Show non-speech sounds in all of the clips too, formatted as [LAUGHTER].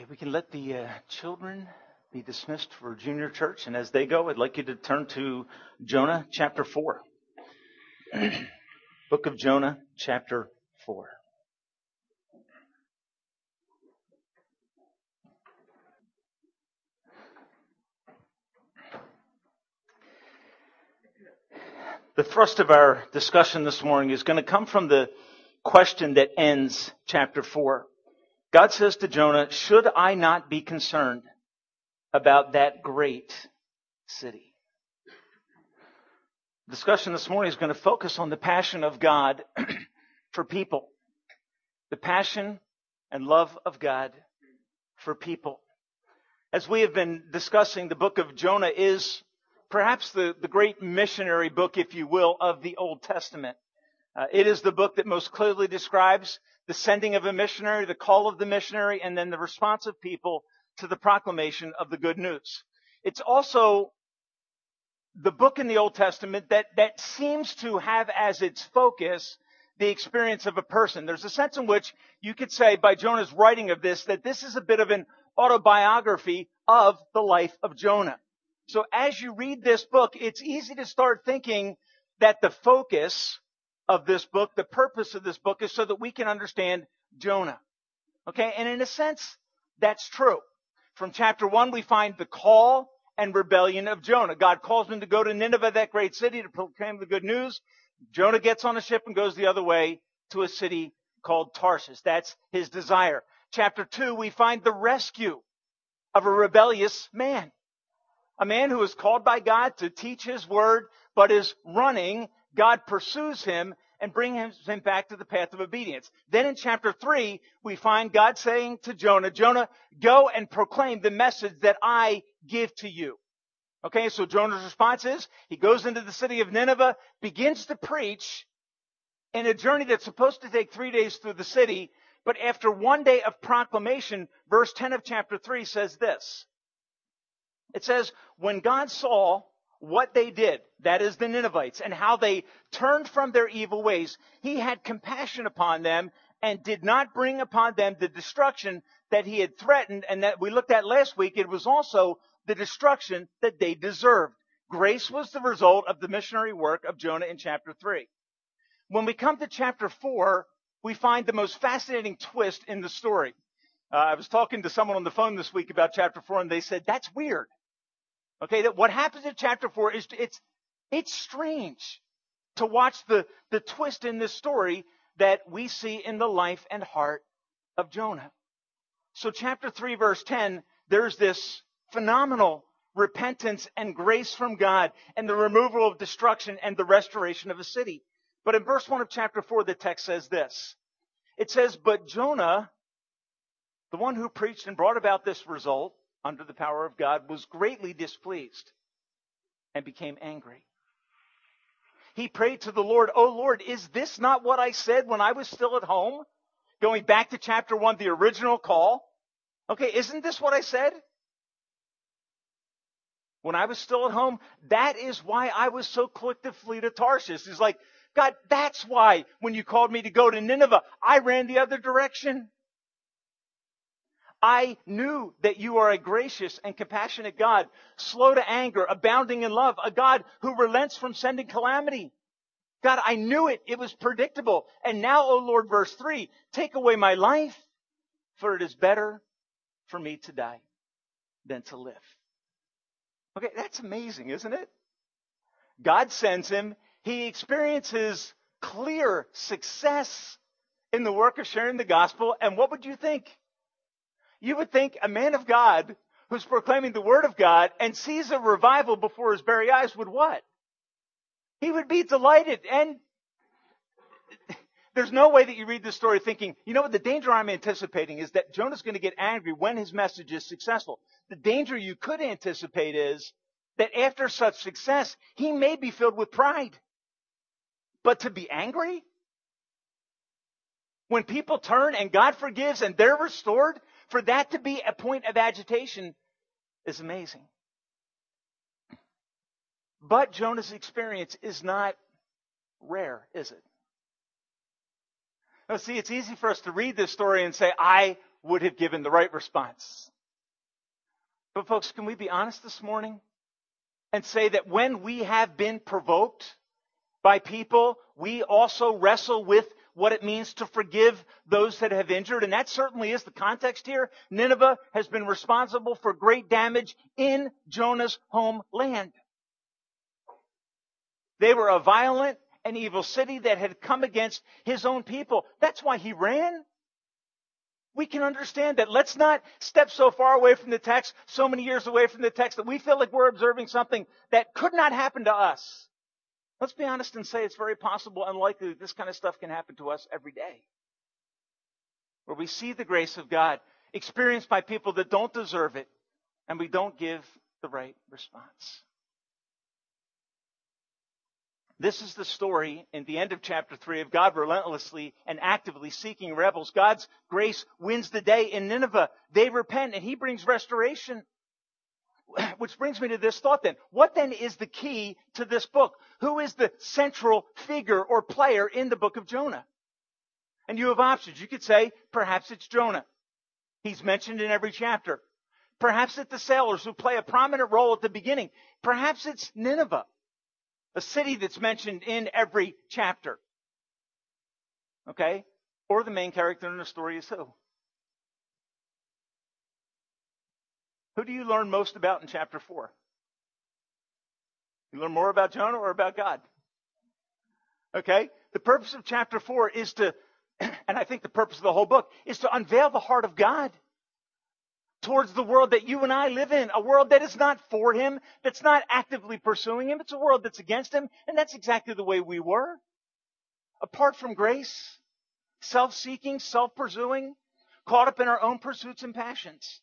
Okay, we can let the uh, children be dismissed for junior church. And as they go, I'd like you to turn to Jonah chapter 4. [CLEARS THROAT] Book of Jonah chapter 4. The thrust of our discussion this morning is going to come from the question that ends chapter 4. God says to Jonah, should I not be concerned about that great city? The discussion this morning is going to focus on the passion of God [CLEARS THROAT] for people. The passion and love of God for people. As we have been discussing, the book of Jonah is perhaps the, the great missionary book, if you will, of the Old Testament. Uh, it is the book that most clearly describes the sending of a missionary, the call of the missionary, and then the response of people to the proclamation of the good news. It's also the book in the Old Testament that, that seems to have as its focus the experience of a person. There's a sense in which you could say by Jonah's writing of this that this is a bit of an autobiography of the life of Jonah. So as you read this book, it's easy to start thinking that the focus of this book, the purpose of this book is so that we can understand Jonah. Okay? And in a sense, that's true. From chapter one, we find the call and rebellion of Jonah. God calls him to go to Nineveh, that great city, to proclaim the good news. Jonah gets on a ship and goes the other way to a city called Tarsus. That's his desire. Chapter two, we find the rescue of a rebellious man. A man who is called by God to teach his word, but is running God pursues him and brings him back to the path of obedience. Then in chapter 3, we find God saying to Jonah, Jonah, go and proclaim the message that I give to you. Okay, so Jonah's response is, he goes into the city of Nineveh, begins to preach in a journey that's supposed to take three days through the city, but after one day of proclamation, verse 10 of chapter 3 says this. It says, when God saw what they did, that is the Ninevites, and how they turned from their evil ways, he had compassion upon them and did not bring upon them the destruction that he had threatened and that we looked at last week. It was also the destruction that they deserved. Grace was the result of the missionary work of Jonah in chapter 3. When we come to chapter 4, we find the most fascinating twist in the story. Uh, I was talking to someone on the phone this week about chapter 4 and they said, that's weird. Okay, that what happens in chapter four is it's it's strange to watch the, the twist in this story that we see in the life and heart of Jonah. So chapter 3 verse 10, there's this phenomenal repentance and grace from God and the removal of destruction and the restoration of a city. But in verse 1 of chapter 4, the text says this. It says, But Jonah, the one who preached and brought about this result, under the power of God, was greatly displeased and became angry. He prayed to the Lord, Oh Lord, is this not what I said when I was still at home? Going back to chapter one, the original call. Okay, isn't this what I said? When I was still at home, that is why I was so quick to flee to Tarshish. He's like, God, that's why when you called me to go to Nineveh, I ran the other direction. I knew that you are a gracious and compassionate God, slow to anger, abounding in love, a God who relents from sending calamity. God, I knew it. It was predictable. And now, O Lord, verse three, take away my life, for it is better for me to die than to live. Okay, that's amazing, isn't it? God sends him. He experiences clear success in the work of sharing the gospel. And what would you think? You would think a man of God who's proclaiming the word of God and sees a revival before his very eyes would what? He would be delighted. And there's no way that you read this story thinking, you know what, the danger I'm anticipating is that Jonah's going to get angry when his message is successful. The danger you could anticipate is that after such success, he may be filled with pride. But to be angry? When people turn and God forgives and they're restored, for that to be a point of agitation is amazing. But Jonah's experience is not rare, is it? Now, see, it's easy for us to read this story and say, I would have given the right response. But folks, can we be honest this morning and say that when we have been provoked by people, we also wrestle with what it means to forgive those that have injured. And that certainly is the context here. Nineveh has been responsible for great damage in Jonah's homeland. They were a violent and evil city that had come against his own people. That's why he ran. We can understand that. Let's not step so far away from the text, so many years away from the text, that we feel like we're observing something that could not happen to us. Let's be honest and say it's very possible and likely that this kind of stuff can happen to us every day. Where we see the grace of God experienced by people that don't deserve it and we don't give the right response. This is the story in the end of chapter 3 of God relentlessly and actively seeking rebels. God's grace wins the day in Nineveh. They repent and he brings restoration. [SIGHS] Which brings me to this thought then. What then is the key to this book? Who is the central figure or player in the book of Jonah? And you have options. You could say, perhaps it's Jonah. He's mentioned in every chapter. Perhaps it's the sailors who play a prominent role at the beginning. Perhaps it's Nineveh, a city that's mentioned in every chapter. Okay? Or the main character in the story is who? Who do you learn most about in chapter 4? You learn more about Jonah or about God? Okay? The purpose of chapter 4 is to, [CLEARS THROAT] and I think the purpose of the whole book, is to unveil the heart of God towards the world that you and I live in. A world that is not for Him, that's not actively pursuing Him. It's a world that's against Him, and that's exactly the way we were. Apart from grace, self-seeking, self-pursuing, caught up in our own pursuits and passions.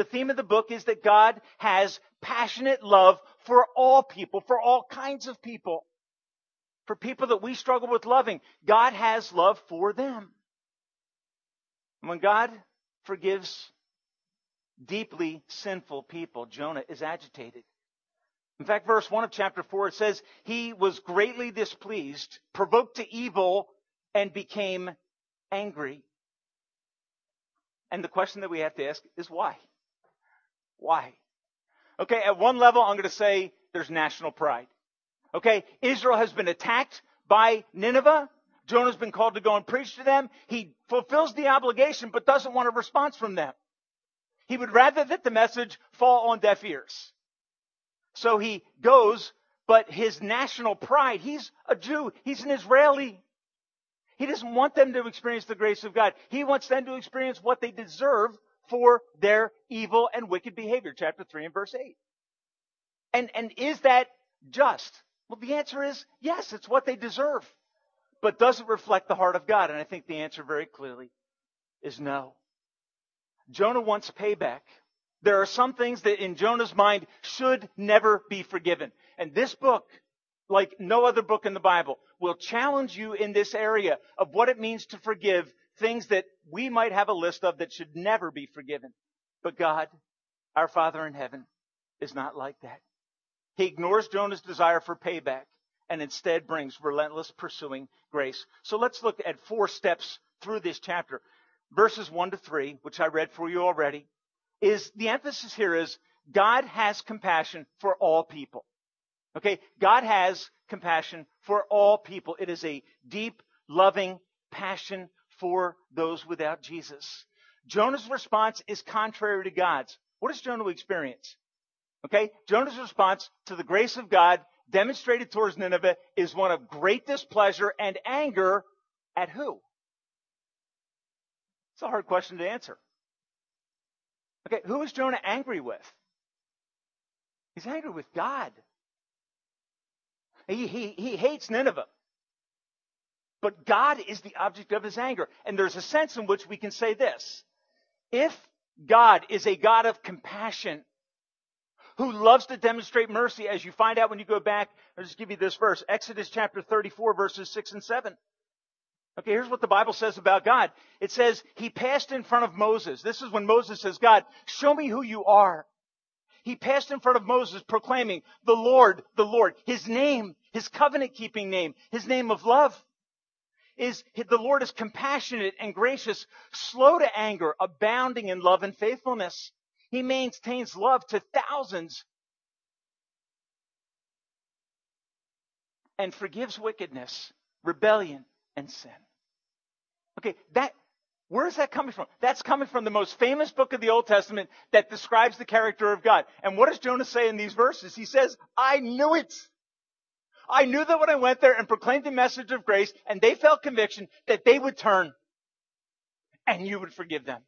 The theme of the book is that God has passionate love for all people, for all kinds of people. For people that we struggle with loving, God has love for them. When God forgives deeply sinful people, Jonah is agitated. In fact, verse 1 of chapter 4, it says, He was greatly displeased, provoked to evil, and became angry. And the question that we have to ask is why? Why? Okay, at one level, I'm going to say there's national pride. Okay, Israel has been attacked by Nineveh. Jonah's been called to go and preach to them. He fulfills the obligation, but doesn't want a response from them. He would rather that the message fall on deaf ears. So he goes, but his national pride, he's a Jew, he's an Israeli. He doesn't want them to experience the grace of God. He wants them to experience what they deserve for their evil and wicked behavior. Chapter 3 and verse 8. And, and is that just? Well, the answer is yes, it's what they deserve. But does it reflect the heart of God? And I think the answer very clearly is no. Jonah wants payback. There are some things that in Jonah's mind should never be forgiven. And this book, like no other book in the Bible, will challenge you in this area of what it means to forgive things that we might have a list of that should never be forgiven. But God, our Father in heaven, is not like that. He ignores Jonah's desire for payback and instead brings relentless pursuing grace. So let's look at four steps through this chapter. Verses 1 to 3, which I read for you already, is the emphasis here is God has compassion for all people. Okay? God has compassion for all people. It is a deep, loving passion for those without Jesus. Jonah's response is contrary to God's. What does Jonah experience? Okay? Jonah's response to the grace of God demonstrated towards Nineveh is one of great displeasure and anger at who? It's a hard question to answer. Okay, who is Jonah angry with? He's angry with God. He, he, he hates Nineveh. But God is the object of his anger. And there's a sense in which we can say this. If God is a God of compassion, who loves to demonstrate mercy, as you find out when you go back, I'll just give you this verse, Exodus chapter 34 verses 6 and 7. Okay, here's what the Bible says about God. It says, He passed in front of Moses. This is when Moses says, God, show me who you are. He passed in front of Moses proclaiming, the Lord, the Lord, His name, His covenant keeping name, His name of love is the Lord is compassionate and gracious, slow to anger, abounding in love and faithfulness. He maintains love to thousands and forgives wickedness, rebellion, and sin. Okay, that Where's that coming from? That's coming from the most famous book of the Old Testament that describes the character of God. And what does Jonah say in these verses? He says, I knew it. I knew that when I went there and proclaimed the message of grace and they felt conviction that they would turn and you would forgive them.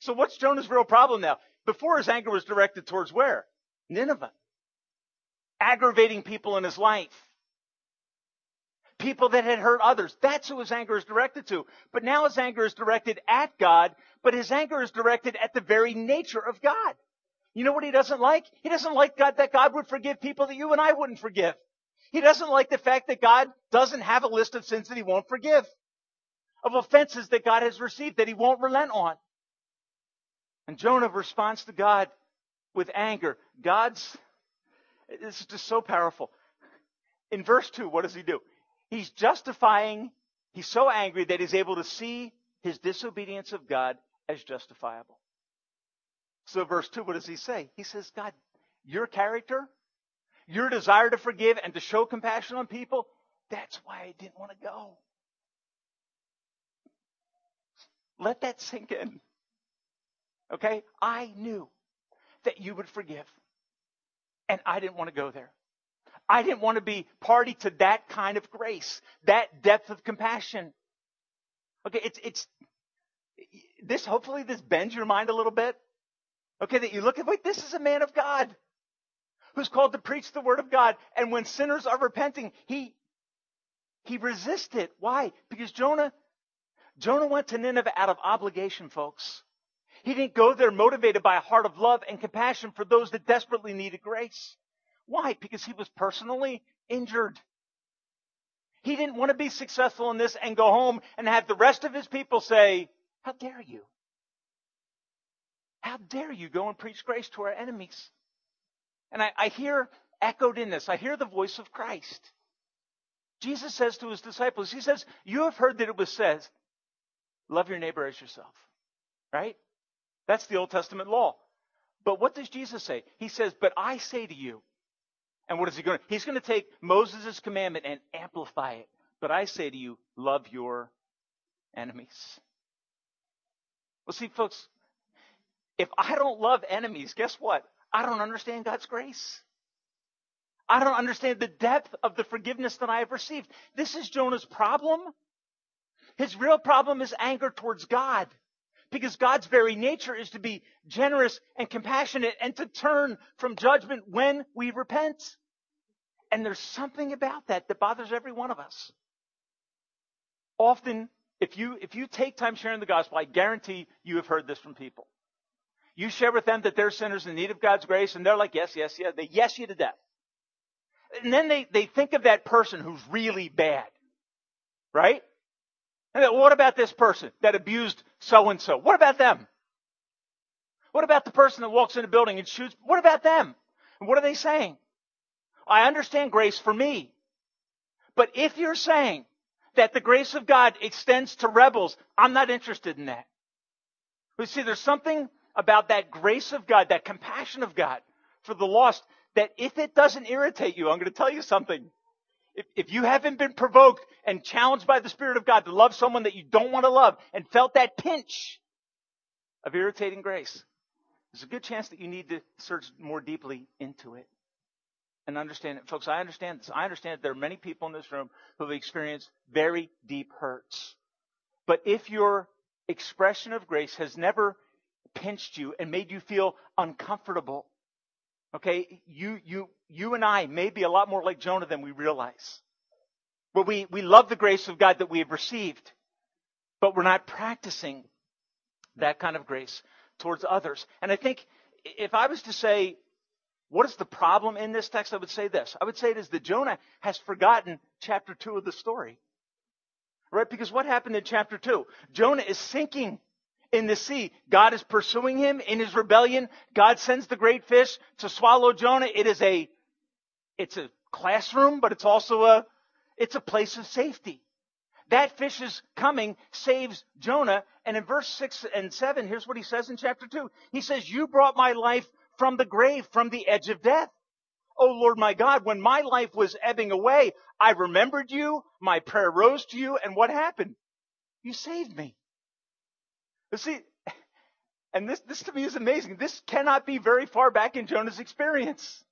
So what's Jonah's real problem now? Before his anger was directed towards where? Nineveh. Aggravating people in his life people that had hurt others. That's who his anger is directed to. But now his anger is directed at God, but his anger is directed at the very nature of God. You know what he doesn't like? He doesn't like God that God would forgive people that you and I wouldn't forgive. He doesn't like the fact that God doesn't have a list of sins that he won't forgive, of offenses that God has received that he won't relent on. And Jonah responds to God with anger. God's, this is just so powerful. In verse 2, what does he do? He's justifying, he's so angry that he's able to see his disobedience of God as justifiable. So, verse 2, what does he say? He says, God, your character, your desire to forgive and to show compassion on people, that's why I didn't want to go. Let that sink in. Okay? I knew that you would forgive. And I didn't want to go there. I didn't want to be party to that kind of grace, that depth of compassion. Okay, it's, it's, this, hopefully this bends your mind a little bit. Okay, that you look at, wait, this is a man of God who's called to preach the word of God. And when sinners are repenting, he, he resists it. Why? Because Jonah, Jonah went to Nineveh out of obligation, folks. He didn't go there motivated by a heart of love and compassion for those that desperately needed grace. Why? Because he was personally injured. He didn't want to be successful in this and go home and have the rest of his people say, How dare you? How dare you go and preach grace to our enemies? And I, I hear echoed in this, I hear the voice of Christ. Jesus says to his disciples, He says, You have heard that it was said, love your neighbor as yourself. Right? That's the Old Testament law. But what does Jesus say? He says, But I say to you, and what is he going to? He's going to take Moses' commandment and amplify it. But I say to you, love your enemies. Well, see, folks, if I don't love enemies, guess what? I don't understand God's grace. I don't understand the depth of the forgiveness that I have received. This is Jonah's problem. His real problem is anger towards God. Because God's very nature is to be generous and compassionate and to turn from judgment when we repent. And there's something about that that bothers every one of us. Often, if you, if you take time sharing the gospel, I guarantee you have heard this from people. You share with them that they're sinners in need of God's grace, and they're like, yes, yes, yes. They yes you to death. And then they, they think of that person who's really bad. Right? And what about this person that abused so and so? What about them? What about the person that walks in a building and shoots? What about them? And what are they saying? I understand grace for me. But if you're saying that the grace of God extends to rebels, I'm not interested in that. But see, there's something about that grace of God, that compassion of God for the lost, that if it doesn't irritate you, I'm going to tell you something. If, if you haven't been provoked and challenged by the Spirit of God to love someone that you don't want to love and felt that pinch of irritating grace, there's a good chance that you need to search more deeply into it and understand it. Folks, I understand this. I understand that there are many people in this room who have experienced very deep hurts. But if your expression of grace has never pinched you and made you feel uncomfortable, okay, you, you, you and I may be a lot more like Jonah than we realize. Where we, we love the grace of God that we have received, but we're not practicing that kind of grace towards others. And I think if I was to say, what is the problem in this text? I would say this. I would say it is that Jonah has forgotten chapter 2 of the story. Right? Because what happened in chapter 2? Jonah is sinking in the sea. God is pursuing him in his rebellion. God sends the great fish to swallow Jonah. It is a it's a classroom, but it's also a, it's a place of safety. that fish is coming saves Jonah. And in verse 6 and 7, here's what he says in chapter 2. He says, You brought my life from the grave, from the edge of death. Oh Lord my God, when my life was ebbing away, I remembered you, my prayer rose to you, and what happened? You saved me. See, [LAUGHS] and this, this to me is amazing. This cannot be very far back in Jonah's experience.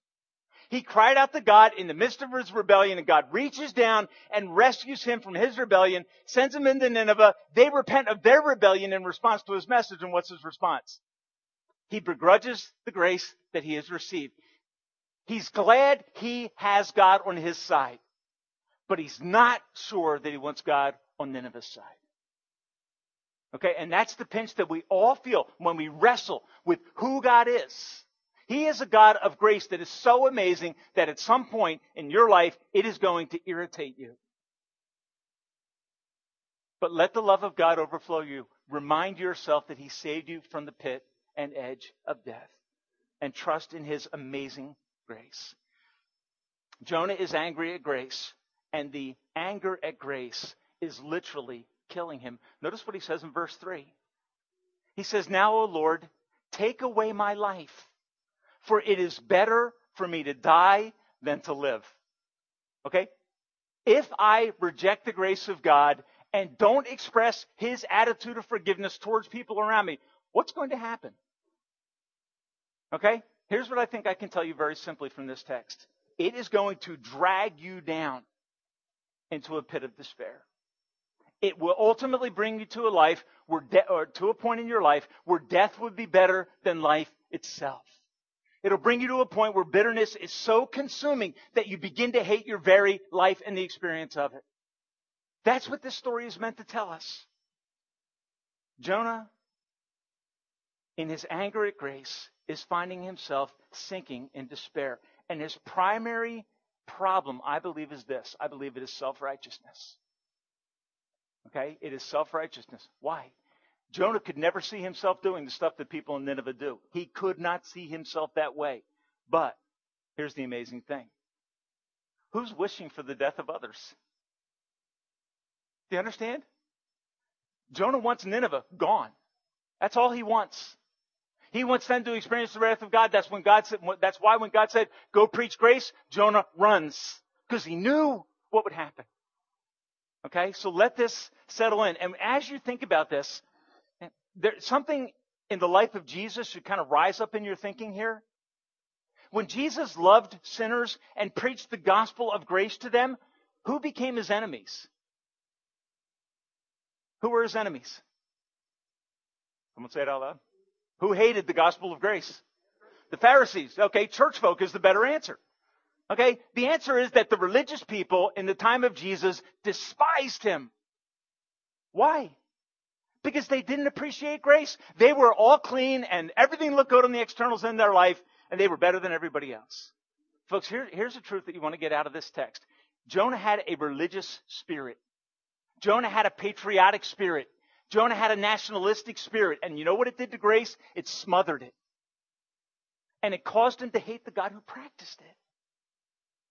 He cried out to God in the midst of his rebellion and God reaches down and rescues him from his rebellion, sends him into Nineveh. They repent of their rebellion in response to his message. And what's his response? He begrudges the grace that he has received. He's glad he has God on his side, but he's not sure that he wants God on Nineveh's side. Okay, and that's the pinch that we all feel when we wrestle with who God is. He is a God of grace that is so amazing that at some point in your life, it is going to irritate you. But let the love of God overflow you. Remind yourself that He saved you from the pit and edge of death. And trust in His amazing grace. Jonah is angry at grace, and the anger at grace is literally killing him. Notice what he says in verse 3. He says, Now, O Lord, take away my life for it is better for me to die than to live. Okay? If I reject the grace of God and don't express his attitude of forgiveness towards people around me, what's going to happen? Okay? Here's what I think I can tell you very simply from this text. It is going to drag you down into a pit of despair. It will ultimately bring you to a life where de- or to a point in your life where death would be better than life itself. It'll bring you to a point where bitterness is so consuming that you begin to hate your very life and the experience of it. That's what this story is meant to tell us. Jonah, in his anger at grace, is finding himself sinking in despair. And his primary problem, I believe, is this. I believe it is self-righteousness. Okay? It is self-righteousness. Why? Jonah could never see himself doing the stuff that people in Nineveh do. He could not see himself that way. But here's the amazing thing. Who's wishing for the death of others? Do you understand? Jonah wants Nineveh gone. That's all he wants. He wants them to experience the wrath of God. That's when God said, that's why when God said, go preach grace, Jonah runs. Because he knew what would happen. Okay? So let this settle in. And as you think about this, there's something in the life of Jesus should kind of rise up in your thinking here. When Jesus loved sinners and preached the gospel of grace to them, who became his enemies? Who were his enemies? Someone say it out loud. Who hated the gospel of grace? The Pharisees. Okay, church folk is the better answer. Okay, the answer is that the religious people in the time of Jesus despised him. Why? because they didn't appreciate grace. They were all clean and everything looked good on the externals in their life and they were better than everybody else. Folks, here, here's the truth that you want to get out of this text. Jonah had a religious spirit. Jonah had a patriotic spirit. Jonah had a nationalistic spirit. And you know what it did to grace? It smothered it. And it caused him to hate the God who practiced it.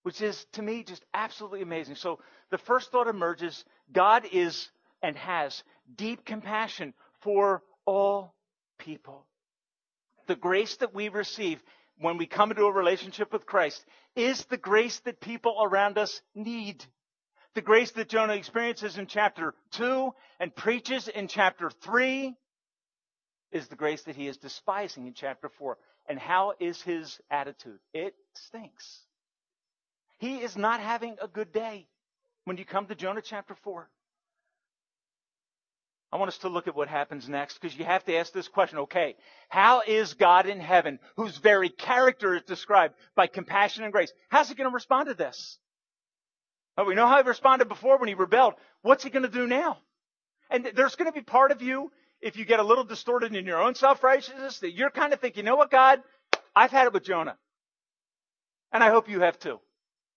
Which is, to me, just absolutely amazing. So the first thought emerges God is and has deep compassion for all people. The grace that we receive when we come into a relationship with Christ is the grace that people around us need. The grace that Jonah experiences in chapter 2 and preaches in chapter 3 is the grace that he is despising in chapter 4. And how is his attitude? It stinks. He is not having a good day when you come to Jonah chapter 4. I want us to look at what happens next because you have to ask this question. Okay, how is God in heaven, whose very character is described by compassion and grace, how's he going to respond to this? Well, we know how he responded before when he rebelled. What's he going to do now? And there's going to be part of you, if you get a little distorted in your own self-righteousness, that you're kind of thinking, you know what, God? I've had it with Jonah. And I hope you have too.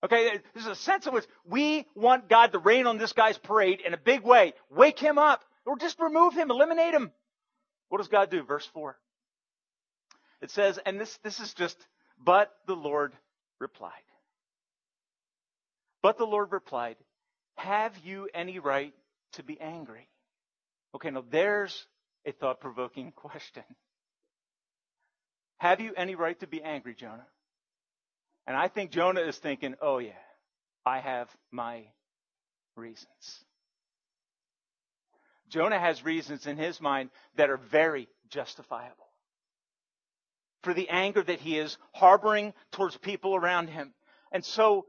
Okay, there's a sense in which we want God to rain on this guy's parade in a big way. Wake him up. Or just remove him, eliminate him. What does God do? Verse 4. It says, and this, this is just, but the Lord replied. But the Lord replied, Have you any right to be angry? Okay, now there's a thought provoking [LAUGHS] question. Have you any right to be angry, Jonah? And I think Jonah is thinking, oh yeah, I have my reasons. Jonah has reasons in his mind that are very justifiable for the anger that he is harboring towards people around him. And so,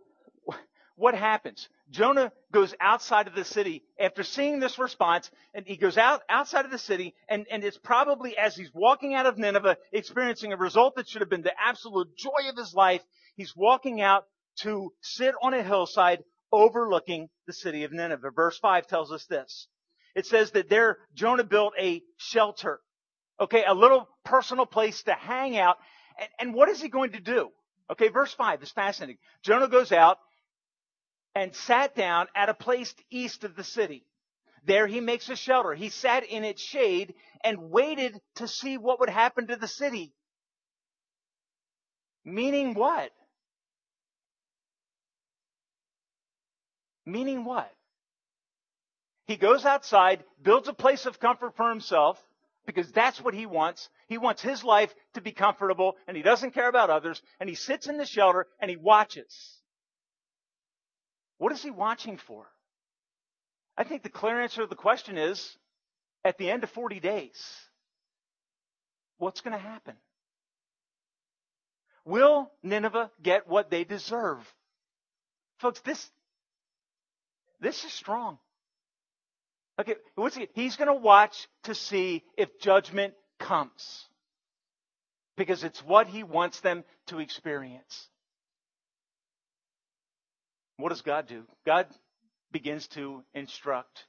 [LAUGHS] what happens? Jonah goes outside of the city after seeing this response, and he goes out outside of the city, and, and it's probably as he's walking out of Nineveh, experiencing a result that should have been the absolute joy of his life. He's walking out to sit on a hillside overlooking the city of Nineveh. Verse 5 tells us this. It says that there Jonah built a shelter. Okay, a little personal place to hang out. And, and what is he going to do? Okay, verse 5 is fascinating. Jonah goes out and sat down at a place east of the city. There he makes a shelter. He sat in its shade and waited to see what would happen to the city. Meaning what? Meaning what? He goes outside, builds a place of comfort for himself, because that's what he wants. He wants his life to be comfortable, and he doesn't care about others, and he sits in the shelter and he watches. What is he watching for? I think the clear answer to the question is at the end of 40 days, what's going to happen? Will Nineveh get what they deserve? Folks, this, this is strong. Okay, what's he? He's going to watch to see if judgment comes. Because it's what he wants them to experience. What does God do? God begins to instruct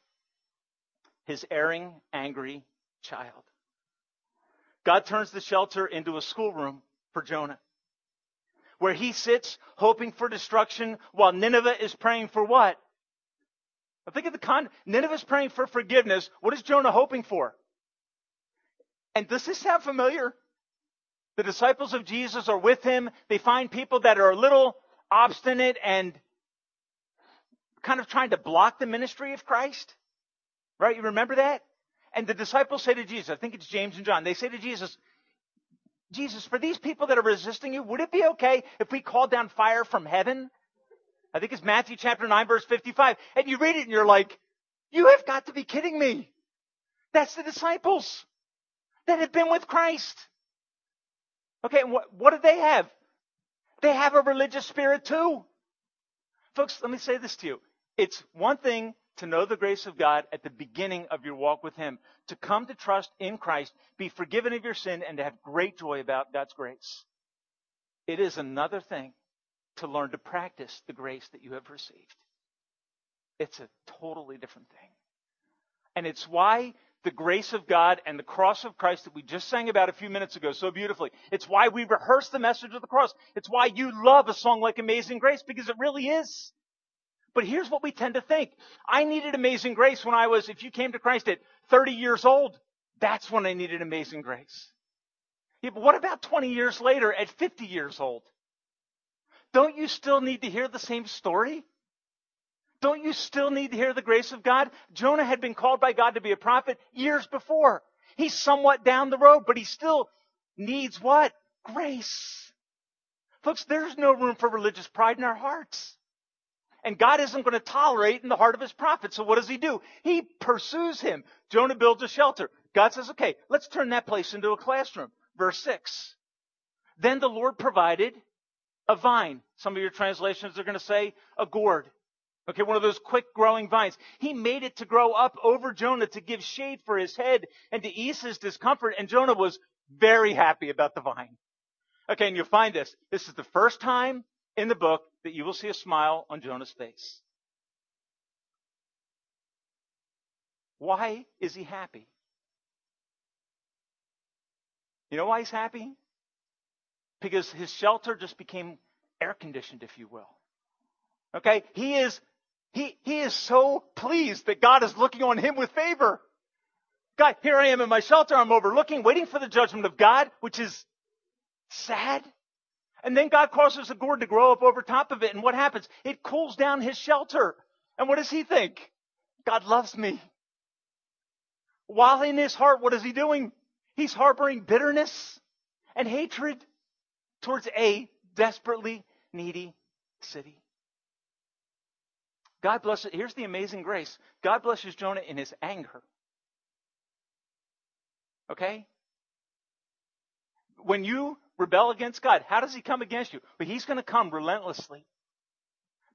his erring, angry child. God turns the shelter into a schoolroom for Jonah, where he sits hoping for destruction while Nineveh is praying for what? Now think of the con. Nineveh's praying for forgiveness. What is Jonah hoping for? And does this sound familiar? The disciples of Jesus are with him. They find people that are a little obstinate and kind of trying to block the ministry of Christ. Right? You remember that? And the disciples say to Jesus, I think it's James and John, they say to Jesus, Jesus, for these people that are resisting you, would it be okay if we called down fire from heaven I think it's Matthew chapter 9 verse 55. And you read it and you're like, you have got to be kidding me. That's the disciples that have been with Christ. Okay, what, what do they have? They have a religious spirit too. Folks, let me say this to you. It's one thing to know the grace of God at the beginning of your walk with Him, to come to trust in Christ, be forgiven of your sin, and to have great joy about God's grace. It is another thing to learn to practice the grace that you have received. It's a totally different thing. And it's why the grace of God and the cross of Christ that we just sang about a few minutes ago so beautifully. It's why we rehearse the message of the cross. It's why you love a song like Amazing Grace because it really is. But here's what we tend to think. I needed amazing grace when I was, if you came to Christ at 30 years old, that's when I needed amazing grace. Yeah, but what about 20 years later at 50 years old? Don't you still need to hear the same story? Don't you still need to hear the grace of God? Jonah had been called by God to be a prophet years before. He's somewhat down the road, but he still needs what? Grace. Folks, there's no room for religious pride in our hearts. And God isn't going to tolerate in the heart of his prophet. So what does he do? He pursues him. Jonah builds a shelter. God says, okay, let's turn that place into a classroom. Verse 6. Then the Lord provided a vine. Some of your translations are going to say a gourd. Okay, one of those quick growing vines. He made it to grow up over Jonah to give shade for his head and to ease his discomfort. And Jonah was very happy about the vine. Okay, and you'll find this. This is the first time in the book that you will see a smile on Jonah's face. Why is he happy? You know why he's happy? Because his shelter just became air conditioned, if you will. Okay? He is, he, he is so pleased that God is looking on him with favor. God, here I am in my shelter. I'm overlooking, waiting for the judgment of God, which is sad. And then God causes a gourd to grow up over top of it. And what happens? It cools down his shelter. And what does he think? God loves me. While in his heart, what is he doing? He's harboring bitterness and hatred towards a desperately needy city. God blesses, here's the amazing grace. God blesses Jonah in his anger. Okay? When you rebel against God, how does he come against you? But he's going to come relentlessly.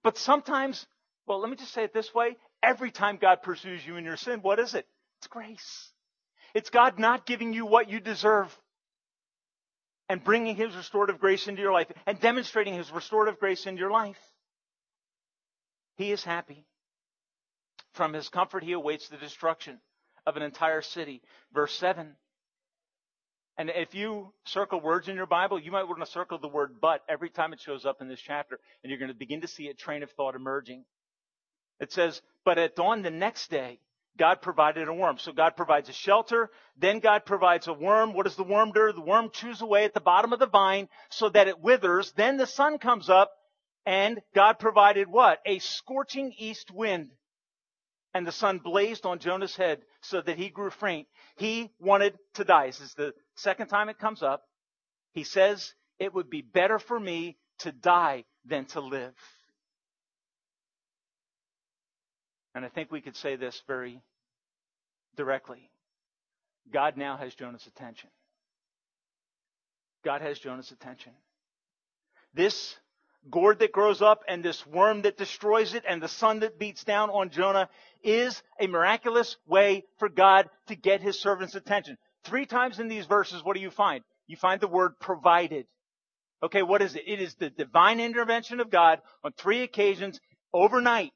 But sometimes, well, let me just say it this way. Every time God pursues you in your sin, what is it? It's grace. It's God not giving you what you deserve and bringing His restorative grace into your life and demonstrating His restorative grace in your life. He is happy. From His comfort, He awaits the destruction of an entire city. Verse 7. And if you circle words in your Bible, you might want to circle the word but every time it shows up in this chapter, and you're going to begin to see a train of thought emerging. It says, But at dawn the next day, God provided a worm. So God provides a shelter. Then God provides a worm. What does the worm do? The worm chews away at the bottom of the vine so that it withers. Then the sun comes up and God provided what? A scorching east wind. And the sun blazed on Jonah's head so that he grew faint. He wanted to die. This is the second time it comes up. He says, it would be better for me to die than to live. And I think we could say this very directly. God now has Jonah's attention. God has Jonah's attention. This gourd that grows up and this worm that destroys it and the sun that beats down on Jonah is a miraculous way for God to get his servant's attention. Three times in these verses, what do you find? You find the word provided. Okay, what is it? It is the divine intervention of God on three occasions overnight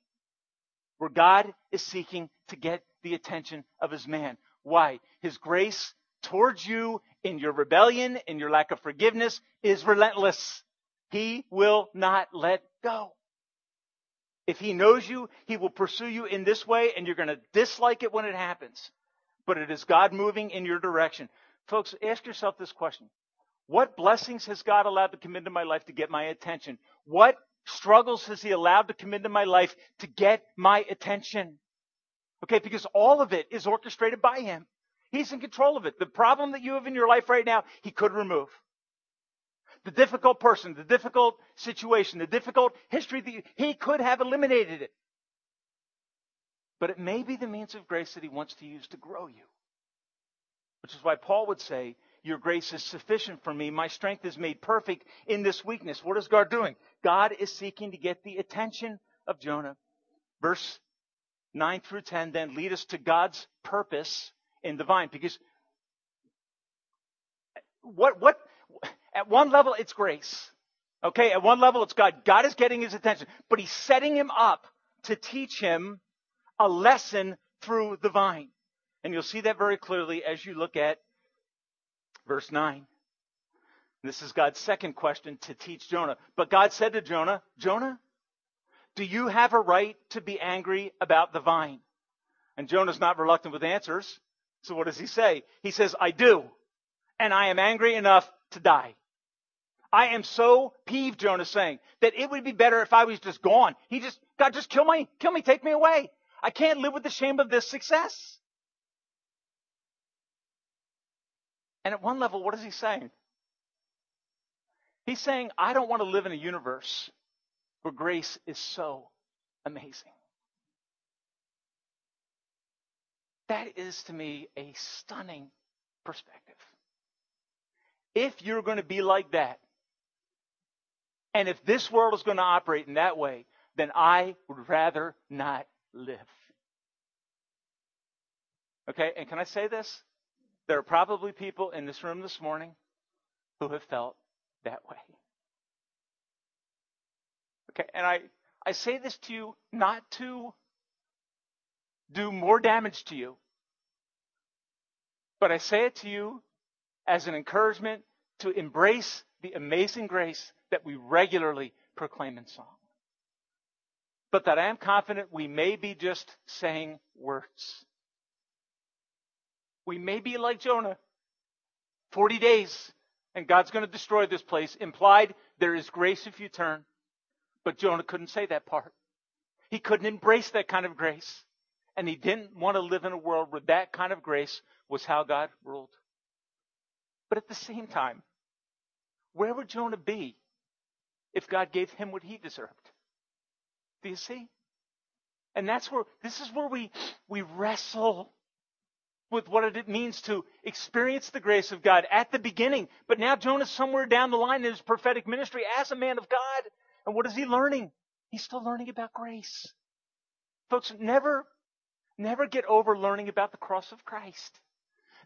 where God is seeking to get the attention of his man. Why? His grace towards you in your rebellion, in your lack of forgiveness is relentless. He will not let go. If he knows you, he will pursue you in this way and you're going to dislike it when it happens. But it is God moving in your direction. Folks, ask yourself this question. What blessings has God allowed to come into my life to get my attention? What struggles has he allowed to come into my life to get my attention? Okay, because all of it is orchestrated by him. He's in control of it. The problem that you have in your life right now, he could remove. The difficult person, the difficult situation, the difficult history, that you, he could have eliminated it. But it may be the means of grace that he wants to use to grow you. Which is why Paul would say, your grace is sufficient for me. My strength is made perfect in this weakness. What is God doing? God is seeking to get the attention of Jonah. Verse 9 through 10 then lead us to God's purpose in the vine. Because what, what, at one level, it's grace. Okay, at one level, it's God. God is getting his attention, but he's setting him up to teach him a lesson through the vine. And you'll see that very clearly as you look at Verse 9. This is God's second question to teach Jonah. But God said to Jonah, Jonah, do you have a right to be angry about the vine? And Jonah's not reluctant with answers. So what does he say? He says, I do. And I am angry enough to die. I am so peeved, Jonah's saying, that it would be better if I was just gone. He just, God, just kill me, kill me, take me away. I can't live with the shame of this success. And at one level, what is he saying? He's saying, I don't want to live in a universe where grace is so amazing. That is to me a stunning perspective. If you're going to be like that, and if this world is going to operate in that way, then I would rather not live. Okay, and can I say this? There are probably people in this room this morning who have felt that way. Okay, and I, I say this to you not to do more damage to you, but I say it to you as an encouragement to embrace the amazing grace that we regularly proclaim in song. But that I am confident we may be just saying words. We may be like Jonah. 40 days and God's going to destroy this place. Implied, there is grace if you turn. But Jonah couldn't say that part. He couldn't embrace that kind of grace. and he didn't want to live in a world where that kind of grace was how God ruled. But at the same time, where would Jonah be if God gave him what he deserved? Do you see? And that's where, this is where we, we wrestle with what it means to experience the grace of God at the beginning. But now Jonah's somewhere down the line in his prophetic ministry as a man of God. And what is he learning? He's still learning about grace. Folks, never, never get over learning about the cross of Christ.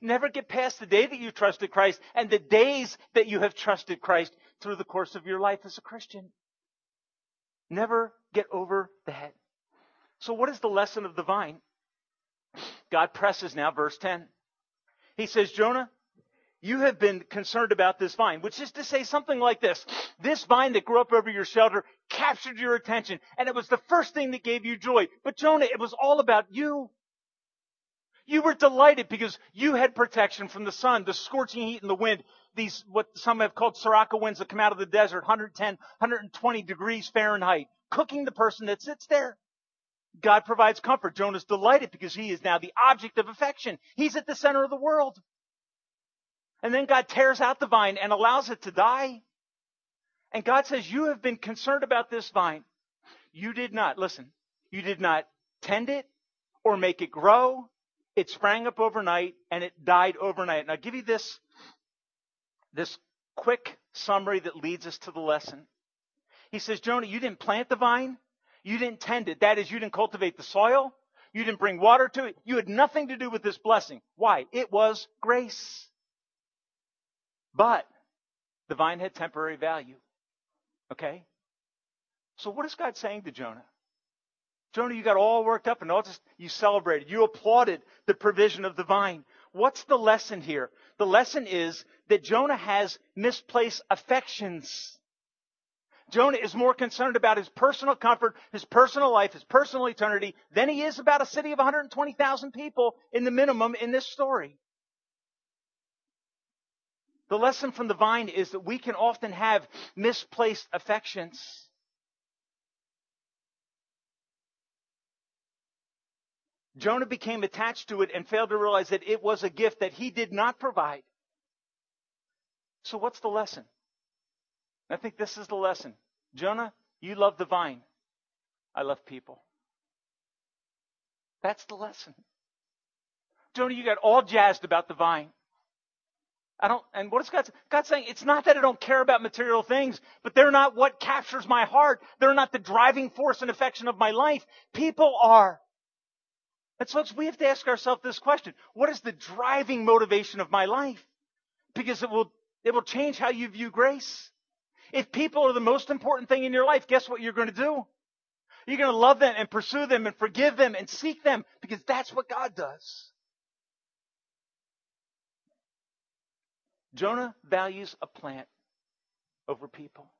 Never get past the day that you trusted Christ and the days that you have trusted Christ through the course of your life as a Christian. Never get over that. So what is the lesson of the vine? God presses now, verse 10. He says, Jonah, you have been concerned about this vine, which is to say something like this. This vine that grew up over your shelter captured your attention, and it was the first thing that gave you joy. But Jonah, it was all about you. You were delighted because you had protection from the sun, the scorching heat and the wind. These, what some have called Sirocco winds that come out of the desert, 110, 120 degrees Fahrenheit, cooking the person that sits there. God provides comfort. Jonah's delighted because he is now the object of affection. He's at the center of the world. And then God tears out the vine and allows it to die. And God says, you have been concerned about this vine. You did not, listen, you did not tend it or make it grow it sprang up overnight and it died overnight. And I'll give you this, this quick summary that leads us to the lesson. He says, Jonah, you didn't plant the vine. You didn't tend it. That is, you didn't cultivate the soil. You didn't bring water to it. You had nothing to do with this blessing. Why? It was grace. But the vine had temporary value. Okay? So what is God saying to Jonah? Jonah, you got all worked up and all just, you celebrated. You applauded the provision of the vine. What's the lesson here? The lesson is that Jonah has misplaced affections. Jonah is more concerned about his personal comfort, his personal life, his personal eternity than he is about a city of 120,000 people in the minimum in this story. The lesson from the vine is that we can often have misplaced affections. Jonah became attached to it and failed to realize that it was a gift that he did not provide. So what's the lesson? I think this is the lesson. Jonah, you love the vine. I love people. That's the lesson. Jonah, you got all jazzed about the vine. I don't, and what is God, God saying? It's not that I don't care about material things, but they're not what captures my heart. They're not the driving force and affection of my life. People are. And so we have to ask ourselves this question. What is the driving motivation of my life? Because it will, it will change how you view grace. If people are the most important thing in your life, guess what you're going to do? You're going to love them and pursue them and forgive them and seek them because that's what God does. Jonah values a plant over people.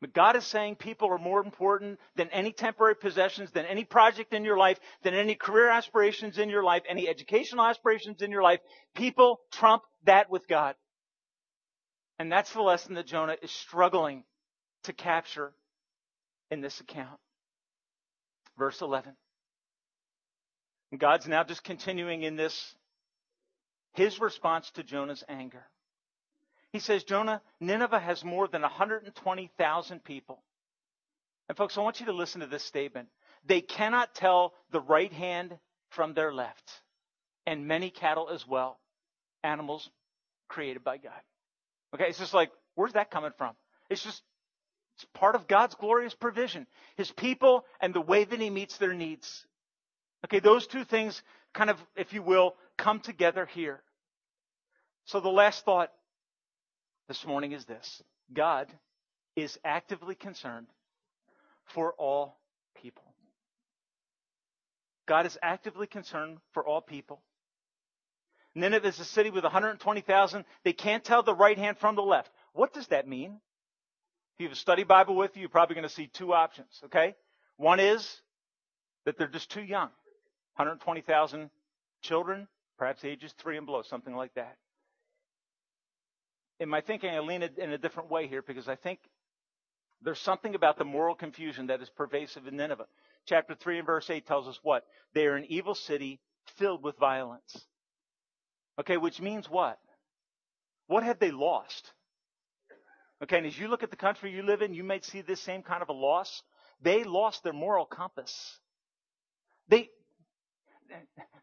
But God is saying people are more important than any temporary possessions, than any project in your life, than any career aspirations in your life, any educational aspirations in your life. People trump that with God. And that's the lesson that Jonah is struggling to capture in this account. Verse 11. And God's now just continuing in this, his response to Jonah's anger. He says, Jonah, Nineveh has more than 120,000 people. And folks, I want you to listen to this statement. They cannot tell the right hand from their left, and many cattle as well, animals created by God. Okay, it's just like, where's that coming from? It's just, it's part of God's glorious provision. His people and the way that He meets their needs. Okay, those two things kind of, if you will, come together here. So the last thought this morning is this God is actively concerned for all people. God is actively concerned for all people. Nineveh is a city with 120,000. They can't tell the right hand from the left. What does that mean? If you have a study Bible with you, you're probably going to see two options, okay? One is that they're just too young. 120,000 children, perhaps ages three and below, something like that in my thinking, I lean in a different way here because I think There's something about the moral confusion that is pervasive in Nineveh. Chapter 3 and verse 8 tells us what? They are an evil city filled with violence. Okay, which means what? What have they lost? Okay, and as you look at the country you live in, you might see this same kind of a loss. They lost their moral compass. They,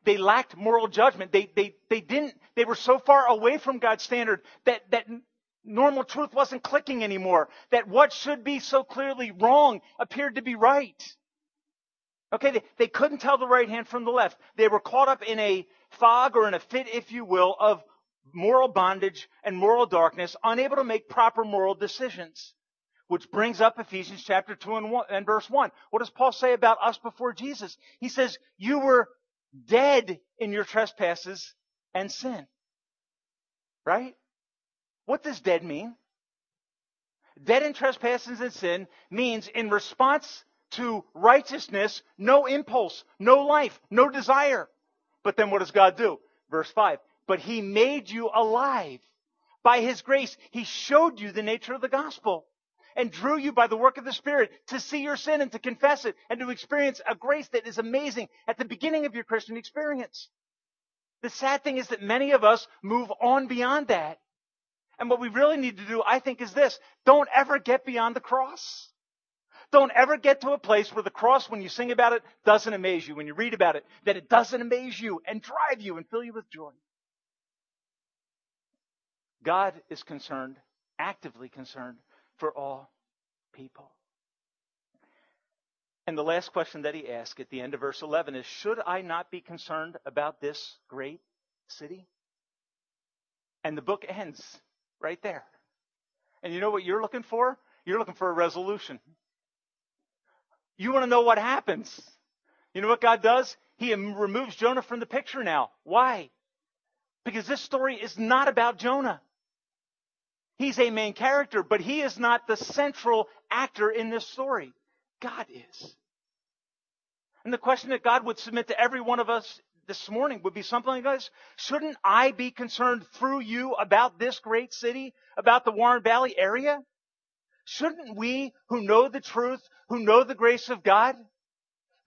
they lacked moral judgment. They, they, they didn't, they were so far away from God's standard that, that normal truth wasn't clicking anymore. That what should be so clearly wrong appeared to be right. Okay, they, they couldn't tell the right hand from the left. They were caught up in a fog or in a fit, if you will, of moral bondage and moral darkness, unable to make proper moral decisions. Which brings up Ephesians chapter 2 and, one, and verse 1. What does Paul say about us before Jesus? He says, you were dead in your trespasses and sin. Right? What does dead mean? Dead in trespasses and sin means in response to righteousness, no impulse, no life, no desire. But then what does God do? Verse 5. But he made you alive. By his grace, he showed you the nature of the gospel and drew you by the work of the Spirit to see your sin and to confess it and to experience a grace that is amazing at the beginning of your Christian experience. The sad thing is that many of us move on beyond that. And what we really need to do, I think, is this. Don't ever get beyond the cross. Don't ever get to a place where the cross, when you sing about it, doesn't amaze you. When you read about it, that it doesn't amaze you and drive you and fill you with joy. God is concerned, actively concerned, for all people. And the last question that he asked at the end of verse 11 is Should I not be concerned about this great city? And the book ends right there. And you know what you're looking for? You're looking for a resolution. You want to know what happens. You know what God does? He removes Jonah from the picture now. Why? Because this story is not about Jonah. He's a main character, but he is not the central actor in this story. God is. And the question that God would submit to every one of us this morning would be something like this. Shouldn't I be concerned through you about this great city, about the Warren Valley area? Shouldn't we who know the truth, who know the grace of God,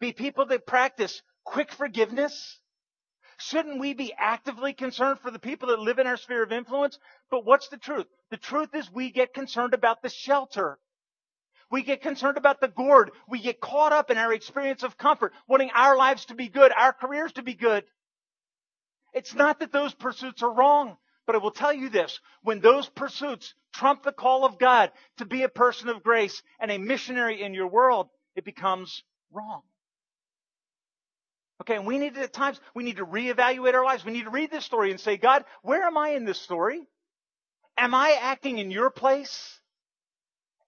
be people that practice quick forgiveness? Shouldn't we be actively concerned for the people that live in our sphere of influence? But what's the truth? The truth is we get concerned about the shelter. We get concerned about the gourd. We get caught up in our experience of comfort, wanting our lives to be good, our careers to be good. It's not that those pursuits are wrong, but I will tell you this. When those pursuits trump the call of God to be a person of grace and a missionary in your world, it becomes wrong. Okay, and we need to, at times, we need to reevaluate our lives. We need to read this story and say, God, where am I in this story? Am I acting in your place?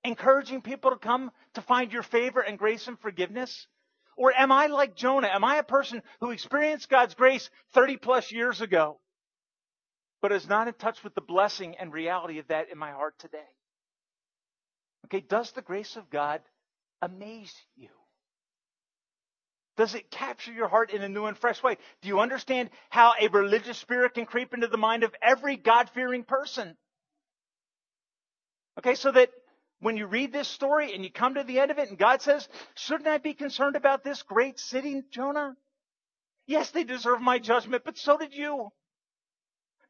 Encouraging people to come to find your favor and grace and forgiveness? Or am I like Jonah? Am I a person who experienced God's grace 30 plus years ago? but is not in touch with the blessing and reality of that in my heart today. Okay, does the grace of God amaze you? Does it capture your heart in a new and fresh way? Do you understand how a religious spirit can creep into the mind of every God fearing person? Okay, so that when you read this story and you come to the end of it and God says, shouldn't I be concerned about this great city, Jonah? Yes, they deserve my judgment, but so did you.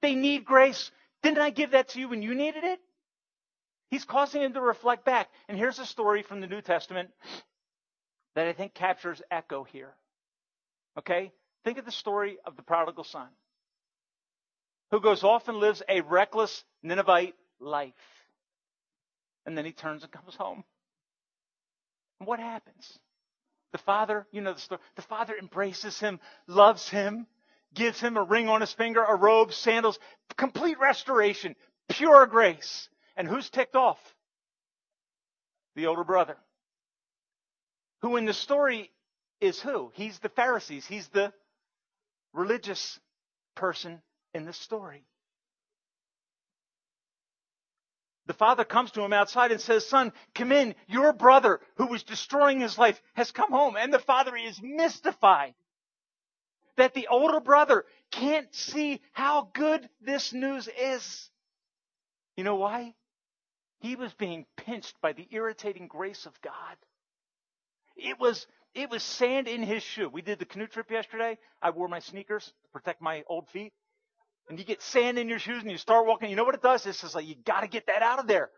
They need grace. Didn't I give that to you when you needed it? He's causing him to reflect back. And here's a story from the New Testament that I think captures echo here. Okay? Think of the story of the prodigal son who goes off and lives a reckless Ninevite life. And then he turns and comes home. And what happens? The father, you know the story, the father embraces him, loves him, gives him a ring on his finger, a robe, sandals, complete restoration, pure grace. And who's ticked off? The older brother. Who in the story is who? He's the Pharisees. He's the religious person in the story. The father comes to him outside and says, Son, come in. Your brother, who was destroying his life, has come home. And the father is mystified that the older brother can't see how good this news is. You know why? He was being pinched by the irritating grace of God. It was, it was sand in his shoe. We did the canoe trip yesterday. I wore my sneakers to protect my old feet. And you get sand in your shoes and you start walking. You know what it does? It's just like, you gotta get that out of there.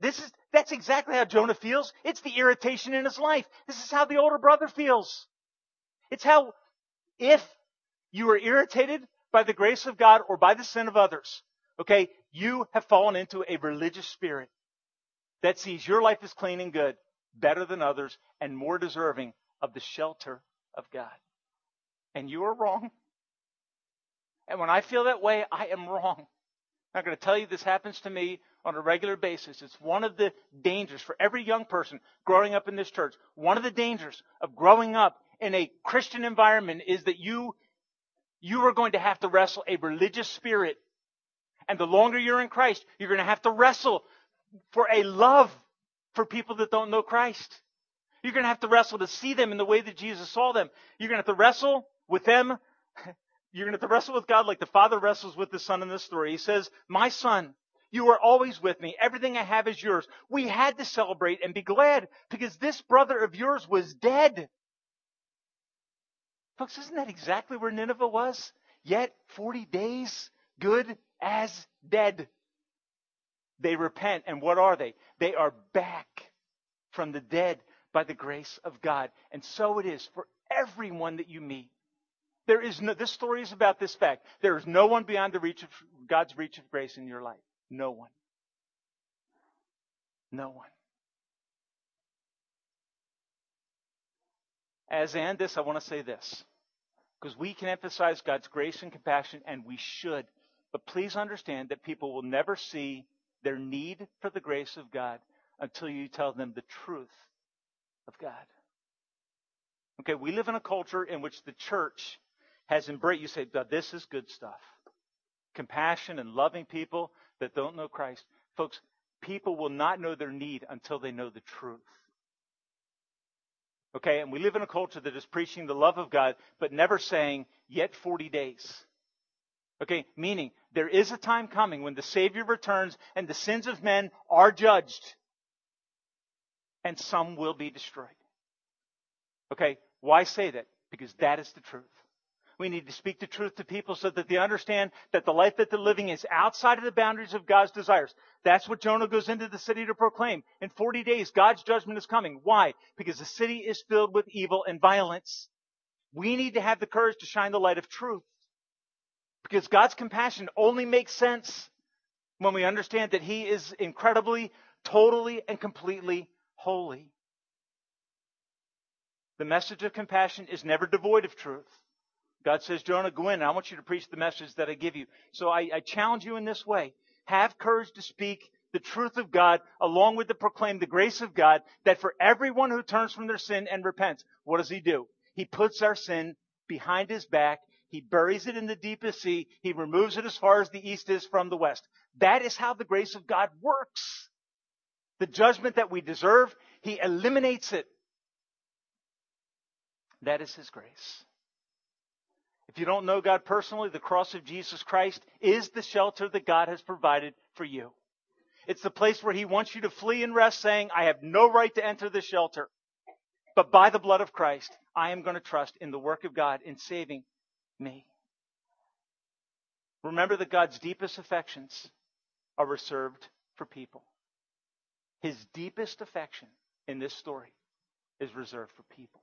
This is, that's exactly how Jonah feels. It's the irritation in his life. This is how the older brother feels. It's how, if you are irritated by the grace of God or by the sin of others, okay, you have fallen into a religious spirit that sees your life as clean and good, better than others, and more deserving of the shelter of God. And you are wrong. And when I feel that way, I am wrong. I'm not going to tell you this happens to me on a regular basis. It's one of the dangers for every young person growing up in this church. One of the dangers of growing up in a Christian environment is that you, you are going to have to wrestle a religious spirit. And the longer you're in Christ, you're going to have to wrestle for a love for people that don't know Christ. You're going to have to wrestle to see them in the way that Jesus saw them. You're going to have to wrestle with them. [LAUGHS] You're going to have to wrestle with God like the Father wrestles with the Son in this story. He says, My son, you are always with me. Everything I have is yours. We had to celebrate and be glad because this brother of yours was dead. Folks, isn't that exactly where Nineveh was? Yet 40 days, good as dead. They repent, and what are they? They are back from the dead by the grace of God. And so it is for everyone that you meet. There is no, this story is about this fact. There is no one beyond the reach of God's reach of grace in your life. No one. No one. As I end this, I want to say this. Because we can emphasize God's grace and compassion, and we should. But please understand that people will never see their need for the grace of God until you tell them the truth of God. Okay, we live in a culture in which the church has embraced, you say, this is good stuff. Compassion and loving people that don't know Christ. Folks, people will not know their need until they know the truth. Okay, and we live in a culture that is preaching the love of God, but never saying, yet 40 days. Okay, meaning there is a time coming when the Savior returns and the sins of men are judged, and some will be destroyed. Okay, why say that? Because that is the truth. We need to speak the truth to people so that they understand that the life that they're living is outside of the boundaries of God's desires. That's what Jonah goes into the city to proclaim. In 40 days, God's judgment is coming. Why? Because the city is filled with evil and violence. We need to have the courage to shine the light of truth. Because God's compassion only makes sense when we understand that He is incredibly, totally, and completely holy. The message of compassion is never devoid of truth. God says, Jonah, go in. I want you to preach the message that I give you. So I, I challenge you in this way. Have courage to speak the truth of God along with to proclaim the grace of God that for everyone who turns from their sin and repents, what does he do? He puts our sin behind his back. He buries it in the deepest sea. He removes it as far as the east is from the west. That is how the grace of God works. The judgment that we deserve, he eliminates it. That is his grace. If you don't know God personally, the cross of Jesus Christ is the shelter that God has provided for you. It's the place where He wants you to flee and rest, saying, I have no right to enter this shelter. But by the blood of Christ, I am going to trust in the work of God in saving me. Remember that God's deepest affections are reserved for people. His deepest affection in this story is reserved for people.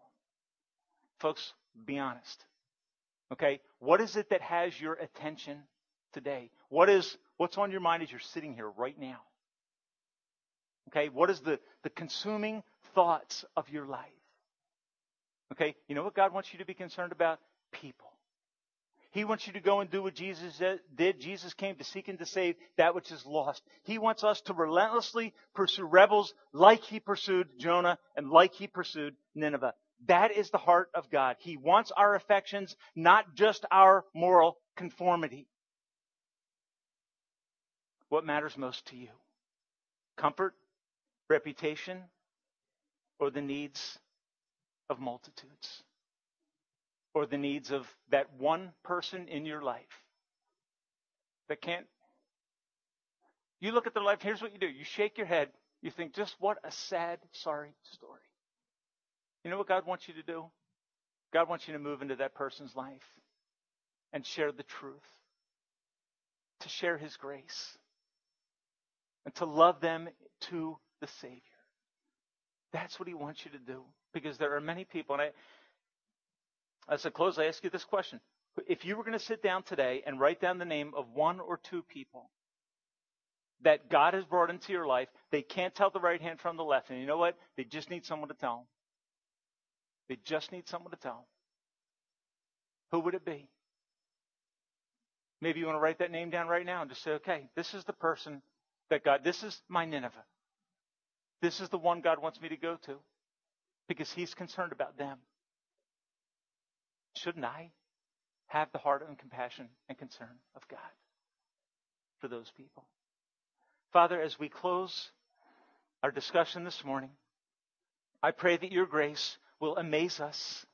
Folks, be honest. Okay? What is it that has your attention today? What is, what's on your mind as you're sitting here right now? Okay? What is the, the consuming thoughts of your life? Okay? You know what God wants you to be concerned about? People. He wants you to go and do what Jesus did. Jesus came to seek and to save that which is lost. He wants us to relentlessly pursue rebels like he pursued Jonah and like he pursued Nineveh. That is the heart of God. He wants our affections, not just our moral conformity. What matters most to you? Comfort, reputation, or the needs of multitudes? Or the needs of that one person in your life that can't You look at their life, here's what you do. You shake your head. You think, just what a sad, sorry story. You know what God wants you to do? God wants you to move into that person's life and share the truth, to share His grace, and to love them to the Savior. That's what He wants you to do because there are many people, and I, as I close, I ask you this question. If you were going to sit down today and write down the name of one or two people that God has brought into your life, they can't tell the right hand from the left. And you know what? They just need someone to tell them. They just need someone to tell them. Who would it be? Maybe you want to write that name down right now and just say, okay, this is the person that God, this is my Nineveh. This is the one God wants me to go to because he's concerned about them. Shouldn't I have the heart and compassion and concern of God for those people? Father, as we close our discussion this morning, I pray that your grace will amaze us